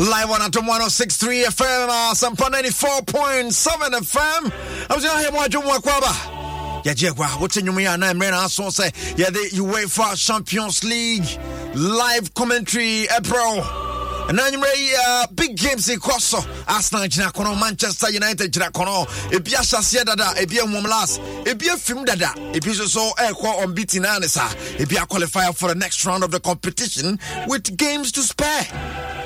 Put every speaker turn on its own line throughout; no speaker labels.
Live on Adom 1063 FM, Sampa 94.7 FM. I was to have one Kwaba. Yeah, yeah. What's in your man? I'm ready. I saw say, yeah, the UEFA Champions League live commentary, April. And then you uh, big games in Koso, Arsenal, Jinakono, Manchester United, Jinakono, Ebia Shasia Dada, Ebia Mumlas, Ebia Film Dada, Ebia so Equa unbeaten Anisa, Ebia qualifier for the next round of the competition with games to spare.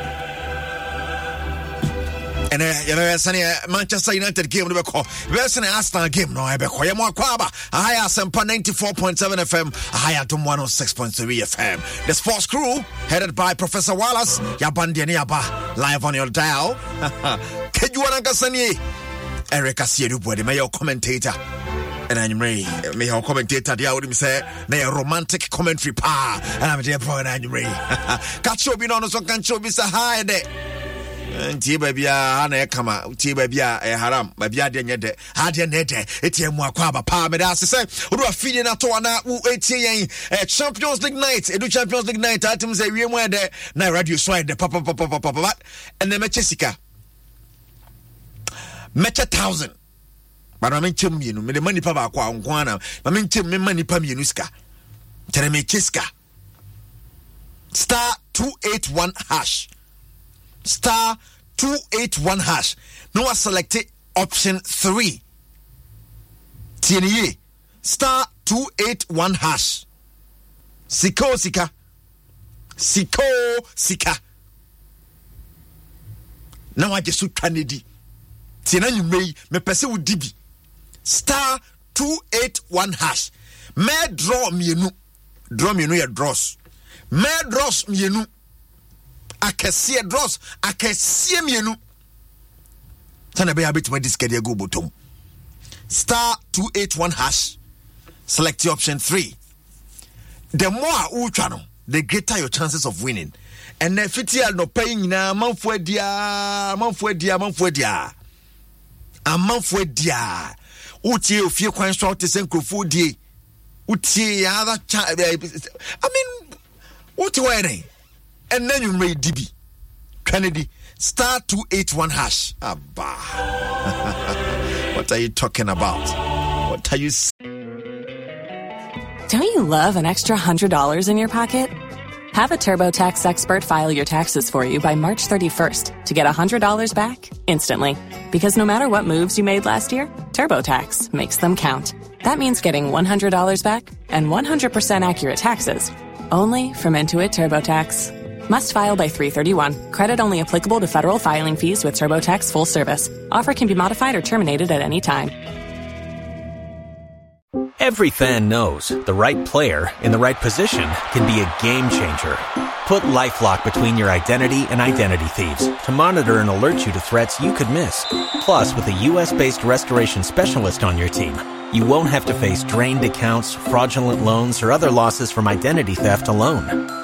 Ɛnɛ yɛbɛyɛ sɛne manchester united game no bɛkɔ yɛbɛyɛ sɛne arsenal game no ɛbɛkɔ yɛmɔ akɔ aba aha yɛ asɛmpa um, 94.7 fm aha yɛ adom 106.3 fm the sports crew headed by professor wallace yɛabandeɛ ne yɛaba live on your dial. Kadwua no ankasa nie eric asiedubuade mɛyɛ wo commentator. Ɛna anwummerɛ meyɛ wo commentator deɛ a wonim sɛ na yɛ romantic commentary paa ɛna mede ɛbrɛ no anwummerɛ ka kyerɛ obi no ɔno so ka nkyerɛ obi sɛ ha ɛdɛ ntie baabi a ha na ɛkama tie baabi a ɛyɛ haram. Baabi adeɛ nyɛ dɛ adeɛ na ɛdɛ ɛtie mu akɔ aba paa. Mede ase sɛ wode wafidie no ato ana wo ɛtie yɛn champions league night ɛdu champions league night. Atem sɛ wie mu ɛdɛ na radio so ayɛ dɛ papapapapapa ɛnɛ mɛkyɛ sika. Mɛkyɛ thousand. Bana menkyɛ mmienu mede ma nipa baako a nko ana ma menkyɛ mema nipa mmienu sika. Kyɛrɛ mekyɛ sika. Star 281 hash star 281 hash. Na waselect option 3 tieni ye star 281 hash. Sika. O sika. Sika o sika na wagye so twa ne di tie wodi bi star 281 hash. Mɛ draw mmienu draw mmienu yɛ draws. Mɛ draws mmienu akɛseɛ draws akɛseɛ mmienu. Sɛne ɛbɛyɛ wobɛtumi ade sikadeɛ agu bɔtɔm. Star 281 hash. Select option 3 the more a wotwa no the greater your chances of winning. Ɛnɛ fiti anɔpa yi nyinaa amanfoɔ adiaa amanfoɔ adiaa amanfoɔ adiaa amanfoɔ adiaa wotie ofie kwan so a wote sɛ nkurɔfoɔ die. Wotie other cha eh, I mean wote hɔ ɛdɛn ɛnna nwummerɛ di bi twane star 281 hash abba what are you talking about what are you
Don't you love an extra $100 in your pocket? Have a TurboTax expert file your taxes for you by March 31st to get $100 back instantly. Because no matter what moves you made last year, TurboTax makes them count. That means getting $100 back and 100% accurate taxes only from Intuit TurboTax. Must file by 331. Credit only applicable to federal filing fees with TurboTax full service. Offer can be modified or terminated at any time.
Every fan knows the right player in the right position can be a game changer. Put LifeLock between your identity and identity thieves to monitor and alert you to threats you could miss. Plus, with a U.S.-based restoration specialist on your team, you won't have to face drained accounts, fraudulent loans, or other losses from identity theft alone.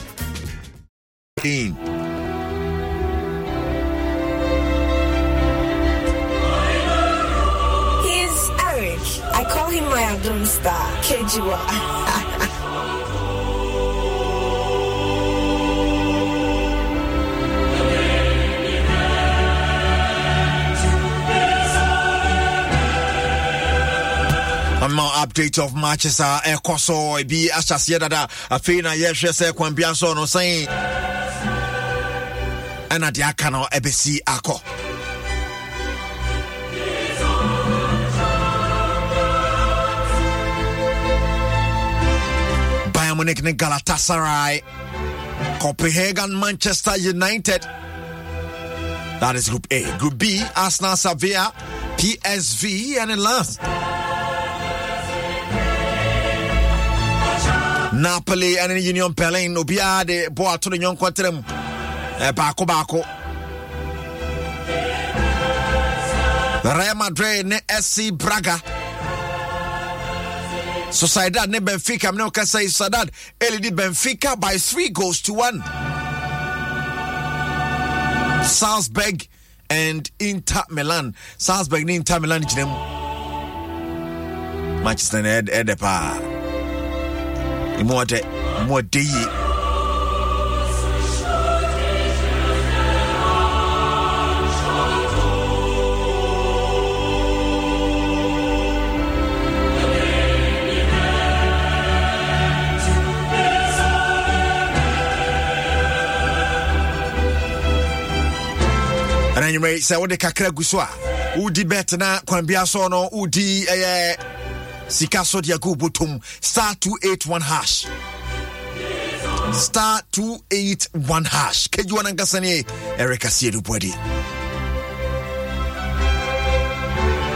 Dean.
He's Eric. I call him my Adom star, Kejua.
ama update of matches a ɛkɔ so ebi ahyɛseɛ dada afei na yɛhwɛ sɛ kwan bia so no sɛn ɛna deɛ aka no ɛbɛsi akɔ Bayern Munich ne Copenhagen Manchester United that is Group A. Group B, Arsenal, Sevilla, PSV, and in last, Napoli and Union Berlin. Obiara de bɔ ato ne nyɔnko tiri mu. Eh, baako baako. Real Madrid ne SC Braga. Sociedad ne Benfica. Mne ka say Sociedad elidi Benfica by three goals to one. Salzburg and Inter Milan. Salzburg ne Inter Milan gyina mu. Manchester na ɛd- ɛdɛ paa. Yie. Ɛna nwummerɛ uh, sɛ wode kakra gu so a wodi bet na kwan so no? Wodi ɛyɛ uh, sika so de agu wobɔtom star 281 hash. Star 281 hash. Kagyiwa no ankasa ne ɛreka siedu boadi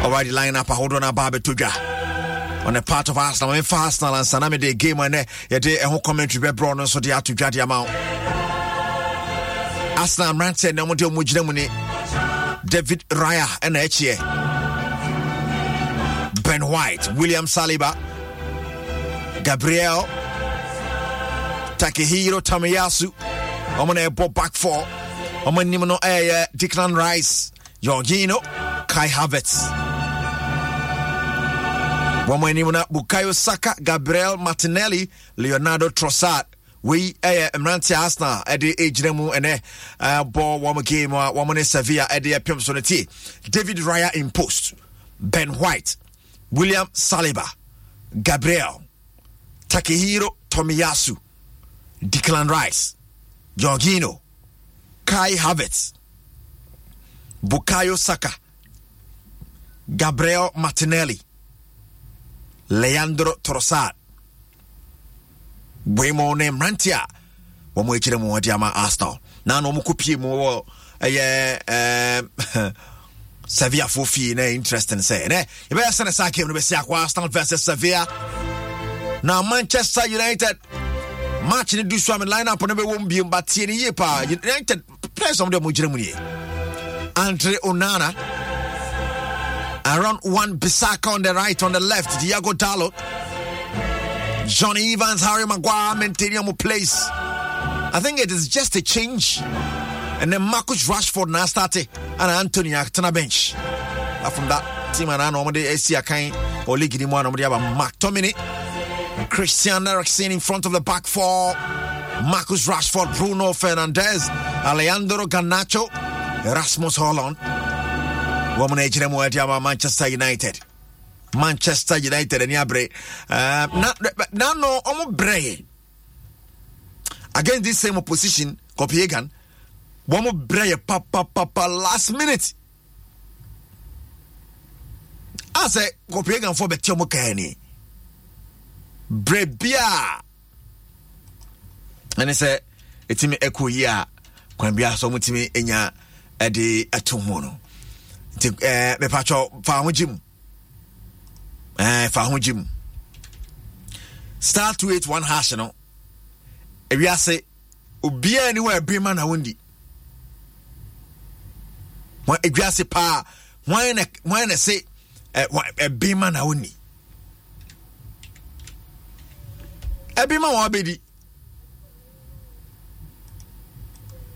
alright line up. Ahodoɔ no aba bɛtɔ on a part of Arsenal. Memfa Arsenal and Saname de game and yɛde ɛho commentary bɛbrɛ no nso de ato dwa de ama wo Arsenal mmeranteɛ na ɔmode ɔmo gyina mu ne David Raya ɛna Ben White, William Saliba, Gabriel, Takehiro Tomiyasu, ɔmo na ɛbɔ back four, ɛyɛ Declan Rice, Jorginho, Kai Havertz. Wɔn anim Bukayo Saka, Gabriel Martinelli, Leandro Trossard, wei ɛyɛ mmeranteɛ arsenal ɛde ɛgyina mu ɛnɛ bɔ wɔn game a wɔn ne sevilla ɛde ɛpem so no tie. David raya in post. Ben white william saliba gabriel takehiro tomiyasu declan rice jorginho kai havertz bukayo saka gabriel martinelli leandro trossard boemo ne mmerante a wɔn akyerɛ mu wɔde ama arsenal. Na na wɔn pie mu wɔ ɛyɛ sevillafoɔ fie na interesting sɛ ɛnɛ yɛbɛyɛ sɛ ne saa game no bɛsi akɔ arsenal versus sevilla. Na manchester united match ne du so a line up no bɛwɔ mu biom but tie ne yie paa. United players ɔm de ɔmo gyina mu nie. Andre onana around Wan-Bissaka on the right on the left Diogo Dalot Jonny Evans, Harry Maguire maintaining a place. I think it is just a change. And then Marcus Rashford now started and Anthony Actona bench. Uh, from that team, and I normally see a kind or league in one. have McTominay, Christian Eriksen in front of the back four, Marcus Rashford, Bruno Fernandes, Alejandro Garnacho, Rasmus Højlund. Woman Manchester United. Manchester united ani abere uh, na no ɔmo brɛ against this same opposition copenhagen wɔn brɛ yɛ papapapa last minute. A sɛ copenhagen fo bɛte ɔmo kaa ni. Brɛ bia. Ɛne sɛ ɛtumi ɛkɔ yi a kwan bia sɛ ɔmo tumi anya ɛde ɛto mu no nti ɛɛ ho gye mu eh, fa ho gye mu star 281 hash no ewiase obiara ni wɔ ɛbere ma na wondi. Wɔn ewiase paa wɔn na wɔn na se ɛbere ma na wonni ɛbere ma wɔn abɛdi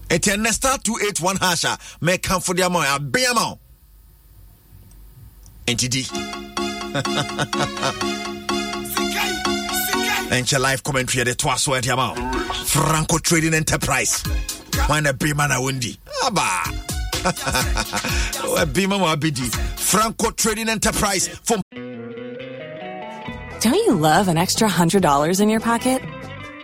ɛtɛ ɛnɛ star 281 hash a mɛkanfo de ama wɔn abɛn ama wɔn ntidi. Ɛnkyɛ live commentary yɛde toa so ɛde ama franco trading enterprise. Wan na bema na wondi aba bema ma wabɛdi franco trading enterprise.
Don't you love an extra $100 in your pocket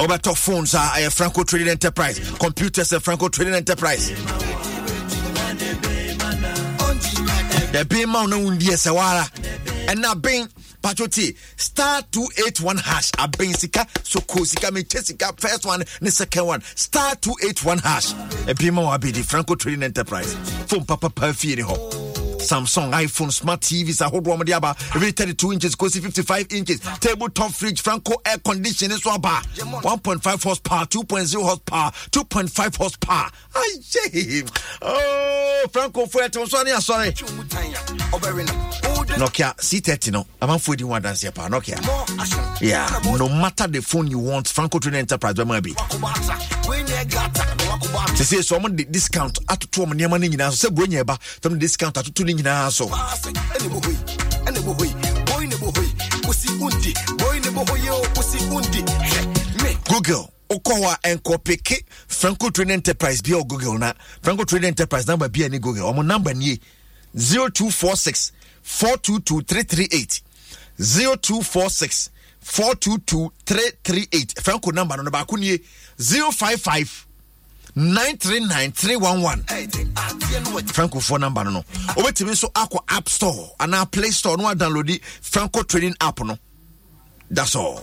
Obato phones are a Franco Trading Enterprise. Computers a Franco Trading Enterprise. The bin ma na wundi ɛsɛ wara ɛna bin patro star 281 hash. Abɛn sika soko sika mekyɛ sika first one ne second one. Star 281 hash. Ɛbi ma wɔ abɛdi franco trading enterprise. Phone papa paa fie ne hɔ Samsung, iPhone, smart TVs, a whole one diaba, every 32 inches, cozy 55 inches, tabletop fridge, Franco air conditioning, so bar 1.5 horsepower, 2.0 horsepower, 2.5 horsepower. I say, oh, Franco for it, sorry, sorry. Nokia C30, no, I'm on food in one dance, Nokia. Yeah, no matter the phone you want, Franco Trading Enterprise, where might be. They say, so I'm discount at two money, money, so bring your back from discount at nyinaa so google wokɔ hɔ a ɛnkɔpeke franco trading enterprise bia google na. Franco trading enterprise number bia ne google ɔmo number nie 0246 422 338 0246 422 338 franco number no no baako nie 055 939311 francofoɔ number no no. Wobɛtumi nso akɔ app store anaa play store no wadownloadi franco trading app no. That's all.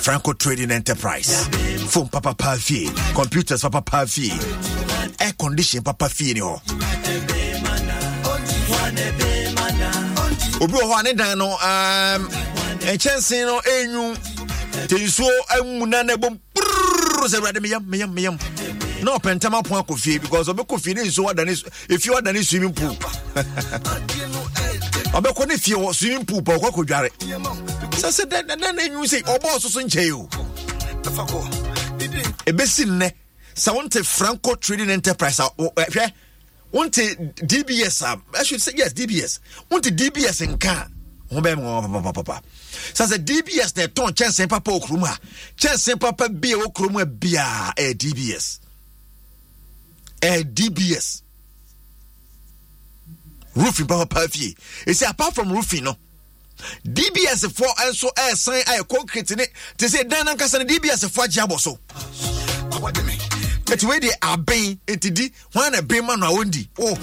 Franco trading enterprise. Phone papa paa fie. Computers papa paa fie. Air condition papa fie ni hɔ. Obi wɔ hɔ a ne dan no um, nkyɛnsee no ɛnwu nti nsuo amu na na ɛbom prrrr sɛ awurade meyam meyam meyam. Na ɔpɛ ntam apo akɔ fie because ɔbɛkɔ fie ne nsuo wadane ɛfie wadane swimming pool. Ɔbɛkɔ ne fie wɔ swimming pool pa ɔkɔ akɔdware. Sɛ sɛ dɛn na ɛnwu sɛ ɔbɔɔ so so nkyɛe o. Ɛbɛsi nnɛ sɛ wonte franco trading enterprise a hwɛ wonte dbs a i should say yes dbs wonte dbs nka a ho dbs na ɛtɔn kyɛnsee papa wɔ kurom a kyɛnsee papa bi a wɔ kurom a biaa ɛyɛ dbs ɛyɛ dbs roofing papa fie ɛsi apart from roofing no dbs foɔ nso ɛɛsan ayɛ concrete ne te sɛ dan nankasa no dbs foɔ agye abɔ so ɛti wei deɛ abɛn ɛti di hwan na bɛn ma no a wɔndi o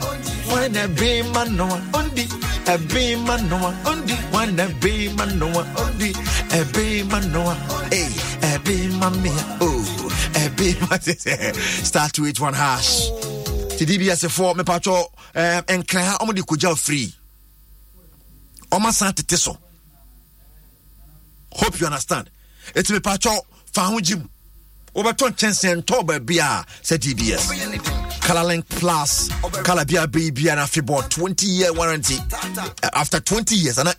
ah hwan na bɛn ma no a ɔndi ɛbɛn ma no a ɔndi hwan na bɛn no a ɔndi ɛbɛn ma no a ɛy ɛbɛn ma me. A o ɛbɛn ma star two eight one hash. Ti dbs foɔ mepatwɔ eh, nkran ha ɔmo de kogya free. Ɔmo asan tete so. Hope you understand. Ɛti mepatwɔ fa ho wobɛtɔ nkyɛnsee ntɔ baabi a sɛ dbs colorlink plus color bia bɛyi bia no afebɔ 20 year warranty uh, after 20 years ana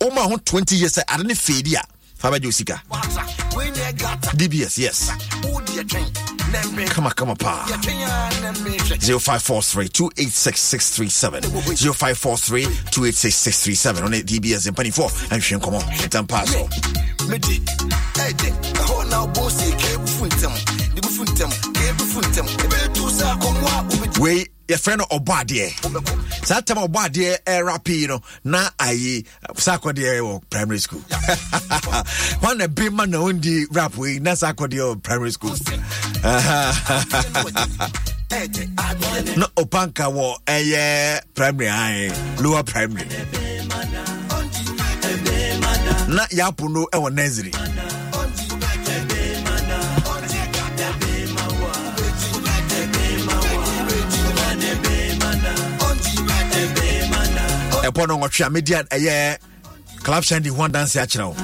woma ho 20 years sɛ ade ne fɛdi a fa bɛgye wo sika dbs yes Come on, come on, pa. 0543 286 637. 0543 286 637. On DBS in Penny 4. And she come on. Ten pass. Wei yɛfrɛ no ɔbɔ adeɛ saa tam ɔbɔ adeɛ ɛra pii no na ayi saa akɔdeɛ wɔ primary school. Wọn na bi ma na ondi rap wei na saa akɔdeɛ wɔ primary school. Na opanka wɔ ɛyɛ primary ayi lower primary na yapo no ɛwɔ nursery. ɛpɔ no media ɛyɛ club shandi ho adanse akyerɛ wo.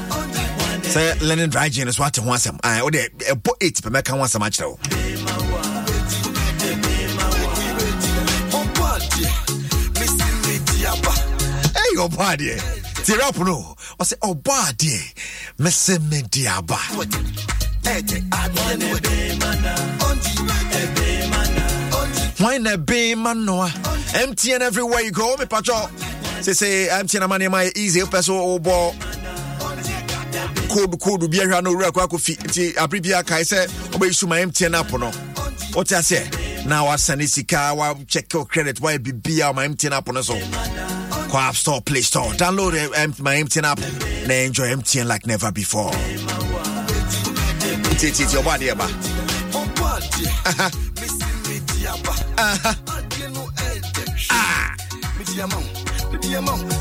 Sɛ lenin dry gin so ate ho asɛm. Wode ɛbɔ 8 pɛ ho asɛm akyerɛ wo ti rap no ɔsɛ ɔbɔ adeɛ mɛsɛ medi aba Why na be man noa? Ah? MTN everywhere you go, me pacho. Say say MTN amani oh, oh, my easy peso obo. Code code bi ahwa no wura kwa kofi nti abri bia kai say obeyisu ma MTN app no. What you say? Now wa send sika wa check your credit why bibia ma MTN app no so. Kwa App Store, Play Store. Download uh, my MTN app. And enjoy MTN like never before. It's, your body, eba.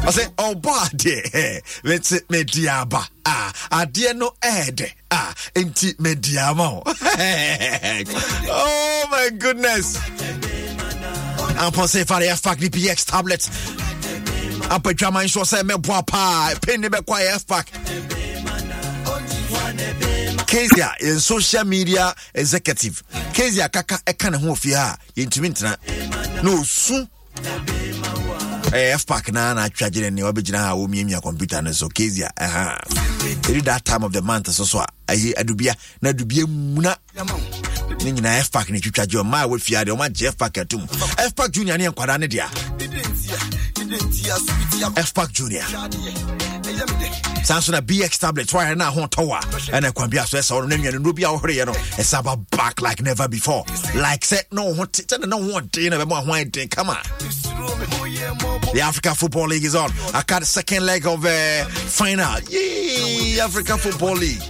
ɔsɛ ɔbɔ adeɛ mete medi aba a adeɛ no ɛɛdɛ a enti medi ama wo oh my goodness. Ampɔ sɛ fa deɛ fac ne px tablet apadwama nso sɛ mɛboa paa pɛn ne bɛkɔ a yɛfac Kezia yɛn social media executive. Kezia kaka ɛka ne ho ofie a yɛntumi ntena. Na osu ɛyɛ eh, fpac na na atwa gyere ne wabɛgyina ha a wɔmiamia computer no so. Kezia ɛha ɛdu that time of the month so so a ɛyɛ adubia na adubia muna ne nyinaa fpac ne twitwa gye ɔma a wafia deɛ ɔma gye atom fpac junior ne nkwadaa ne dea fpac junior saa nso na bx tablet wayɛ no ho tɔw a ɛna kwan bi aso ɛsɛ wo no na nnuane nnuro bi a wohoreyɛ no ɛsɛ aba back like never before like sɛ na wo ho te sɛne na wo ho ɔden na bɛma ho ayɛ den kama The Africa Football League is on. I got the second leg of uh, final. Yay! Africa Football League.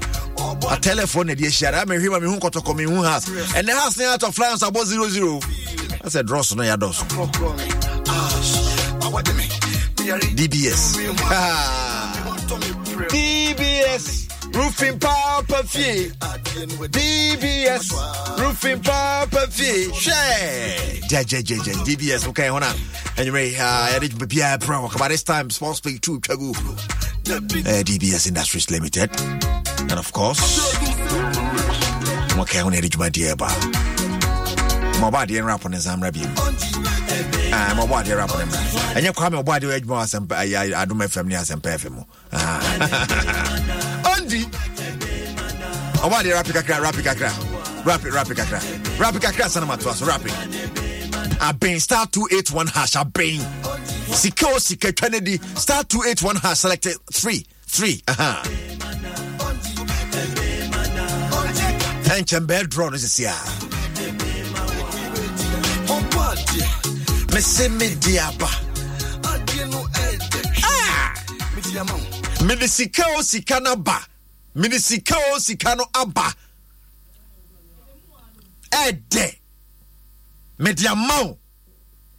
A telephone the share. I'm here, I'm here, I'm here, house. And the house out of France about 0 0. I said, Dross, no, ya. DBS. DBS. roofing papa fie dbs roofing papa fie hwɛ gyagyagyagya dbs wokae ho no anwummerɛ yɛde dwuma biaa brɛ wɔ this time sports play 2 twa gu uh, dbs industries limited and of course wɔkae ho no yɛde dwumadeɛ ba ma ɔbɔ adeɛ no rap no nsa mmra biom ah, ma ɔbɔ adeɛ rap no mmra ɛnyɛ kwa me ɔbɔ adeɛ adwuma wɔ asɛmpa ayɛ adom fm ne asɛmpa fm mu ɔndi ɔbɔ adeɛ rapi kakra rapi kakra. Rapi rapi kakra. Rapi kakra sana matoa so rapi. Abɛn star 281 hash abɛn sika o sika twa ne di star 281 hash selected 3 3 aha ɛnkyɛn bɛɛ draw no sisi a mese mede aba ah! mede sika o sika no ba. Mede sika o sika no aba. Ɛdɛ mede ama wo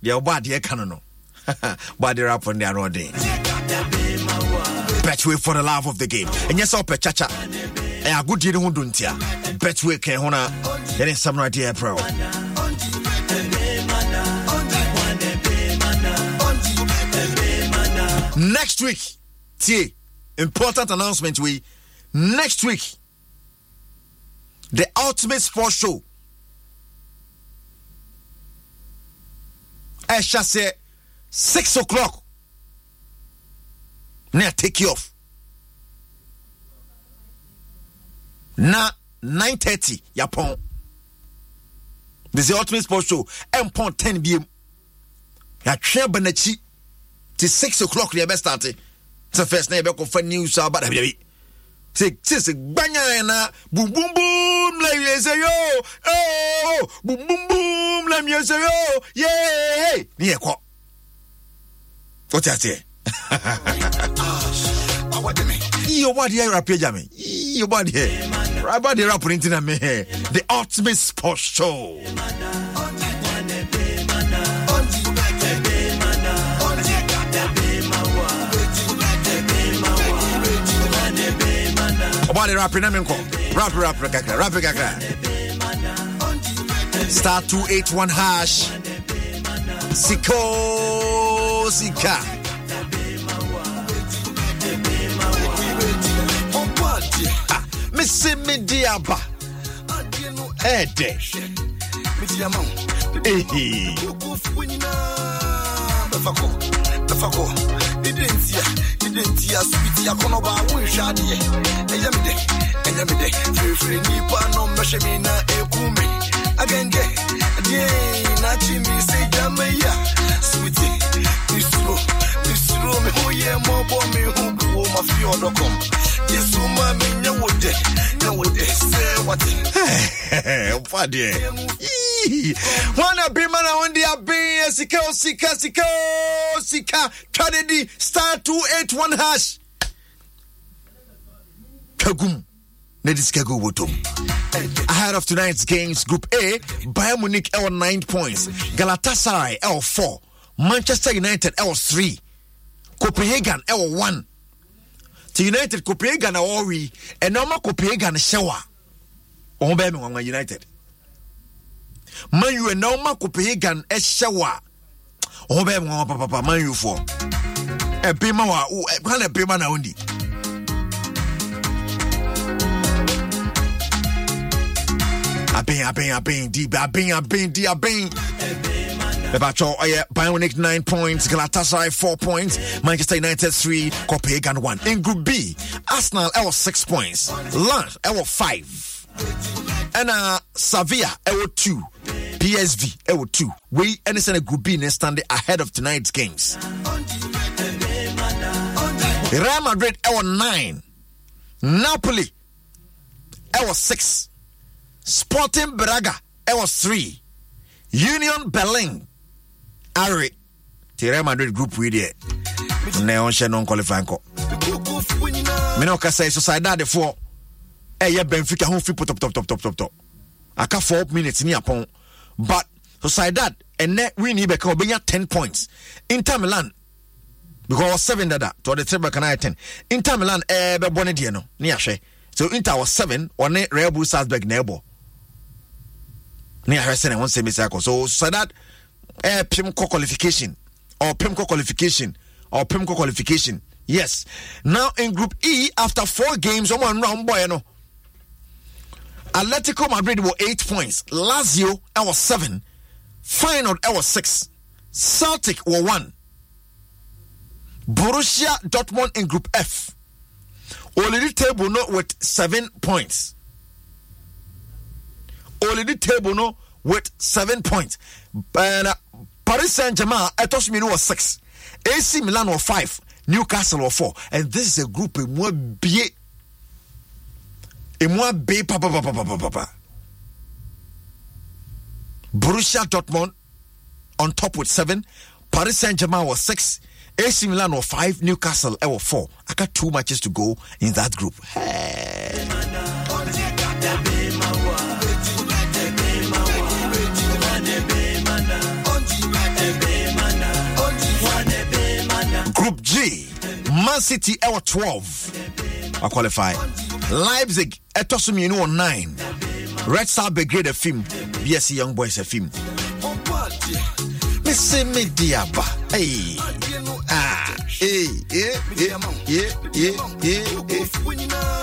deɛ wobɔ adeɛ ka no no. Bɔ adeɛ rapo no deɛ ano ɔden betway for the love of the game. Sɛ wopɛ kyakya ɛyɛ agodie no ho do ntia. Betway kɛn ho yɛne nsɛm no adeɛ ɛprɛ wo. Next week tie important announcement we next week the ultimate sports show. Ɛhyɛ sɛ six o'clock na take you off na nine thirty yapɔn this is the ultimate sports show. Ɛmpɔn ten biem yɛatwe ba n'akyi ti six o'clock ne yɛbɛstarte sɛ first na yɛbɛkɔfa news a aba dabidabi sɛ sɛ gbanya na bumbumbum la wiese yo oh, bumbumbum la wiese yo yee ne yɛkɔ wote aseɛ yi ɔbɔ adeɛ rap agya me ɔbɔ adeɛ ɔbɔ adeɛ rap na me the ultimate sports show. Ɔbɔ de rap na menkɔ rap rap kakra rap kakra star 281 hash. Siko sika mese mede aba ɛdɛ ehe
identia identia switi wonhwɛ adeɛ ɛyɛ me dɛ ɛnyɛ me dɛ firifiri nipa no mmɛhyɛ me na ɛku me agɛngɛ deɛ nakyi me sɛ gyama yi a switi mesuro mesuro me ho yɛ mɔbɔ me ho kuo mafi ɔdɔkɔm yesu ma menyɛ wo dɛ nyɛ wo dɛ sɛ wate
ɔfa deɛ wana bima na wonde aben sika sika sika sika. Di star 281 hash. Twagum na de sika go bɔtɔm ahead of tonight's games group a bayern munich ɛwɔ 9 points. Galatasaray ɛwɔ 4 manchester united ɛwɔ 3 copenhagen ɛwɔ 1 te united copenhagen na wɔwe ɛna ɔma copenhagen hyɛw a ɔho bɛyɛ me wanwa united. Man u ɛna ɔma copenhagen ɛhyɛ wo a ɔho bɛyɛ me wanwa papapa man u foɔ ɛbema wa hana ɛbema na wondi abɛn abɛn abɛn di. Abɛn abɛn di abɛn Bebacho, uh, Bayern Munich 9 points, Galatasaray 4 points, Manchester United 3, Copenhagen 1. In Group B, Arsenal L 6 points, Lens L 5, and uh, Sevilla L 2, PSV L 2. We understand Group B next Sunday ahead of tonight's games. Real Madrid L 9, Napoli L 6, Sporting Braga L 3, Union Berlin Are te Real Madrid group wei deɛ na ɔnhyɛ non qualify nkɔ mene ɔka sɛ sociedade foɔ ɛyɛ benfica ho fi potɔpotɔpotɔpotɔ aka 4 minutes ne apɔn. But sociedad ɛnɛ wini bɛka ɔbɛnya 10 points. Inter milan because ɔwɔ 7 dada to tre bɛka no ayɛ 10 inter milan ɛbɛbɔ ne deɛ no ne yɛahwɛ so inter was seven ɔne red bull salzburg na ɛbɔ. Ne ahwɛ sɛ ne ho nsɛm bɛsi akɔ. So sadat ɛyɛ pem kɔ qualification. Or kɔ qualification. Or kɔ qualification. Yes. Now in group e after four games ɔmo anura ɔmo bɔyɛ no atletico madrid wɔ eight points. Lazio ɛwɔ seven. Final ɛwɔ six. Celtic wɔ one. Borussia dortmund in group f. Olidi table no with seven points. Olidi table no with seven points. And uh, paris saint germain so mmienu wɔ six. Ac milan wɔ five. Newcastle wɔ four. And this is a group emu abie emu abie papapapapapa borussia dortmund on top with seven. Paris saint germain was six. AC Milan were five, Newcastle eh, were four. I got two matches to go in that group. Hey. Man City were 12. I qualify. Leipzig, Etosu Minu on 9. Red Star Belgrade film. BSC Young Boys a film. Missy Mediaba. Hey. Ah. Hey. Yeah. Yeah. Yeah. Yeah. Yeah.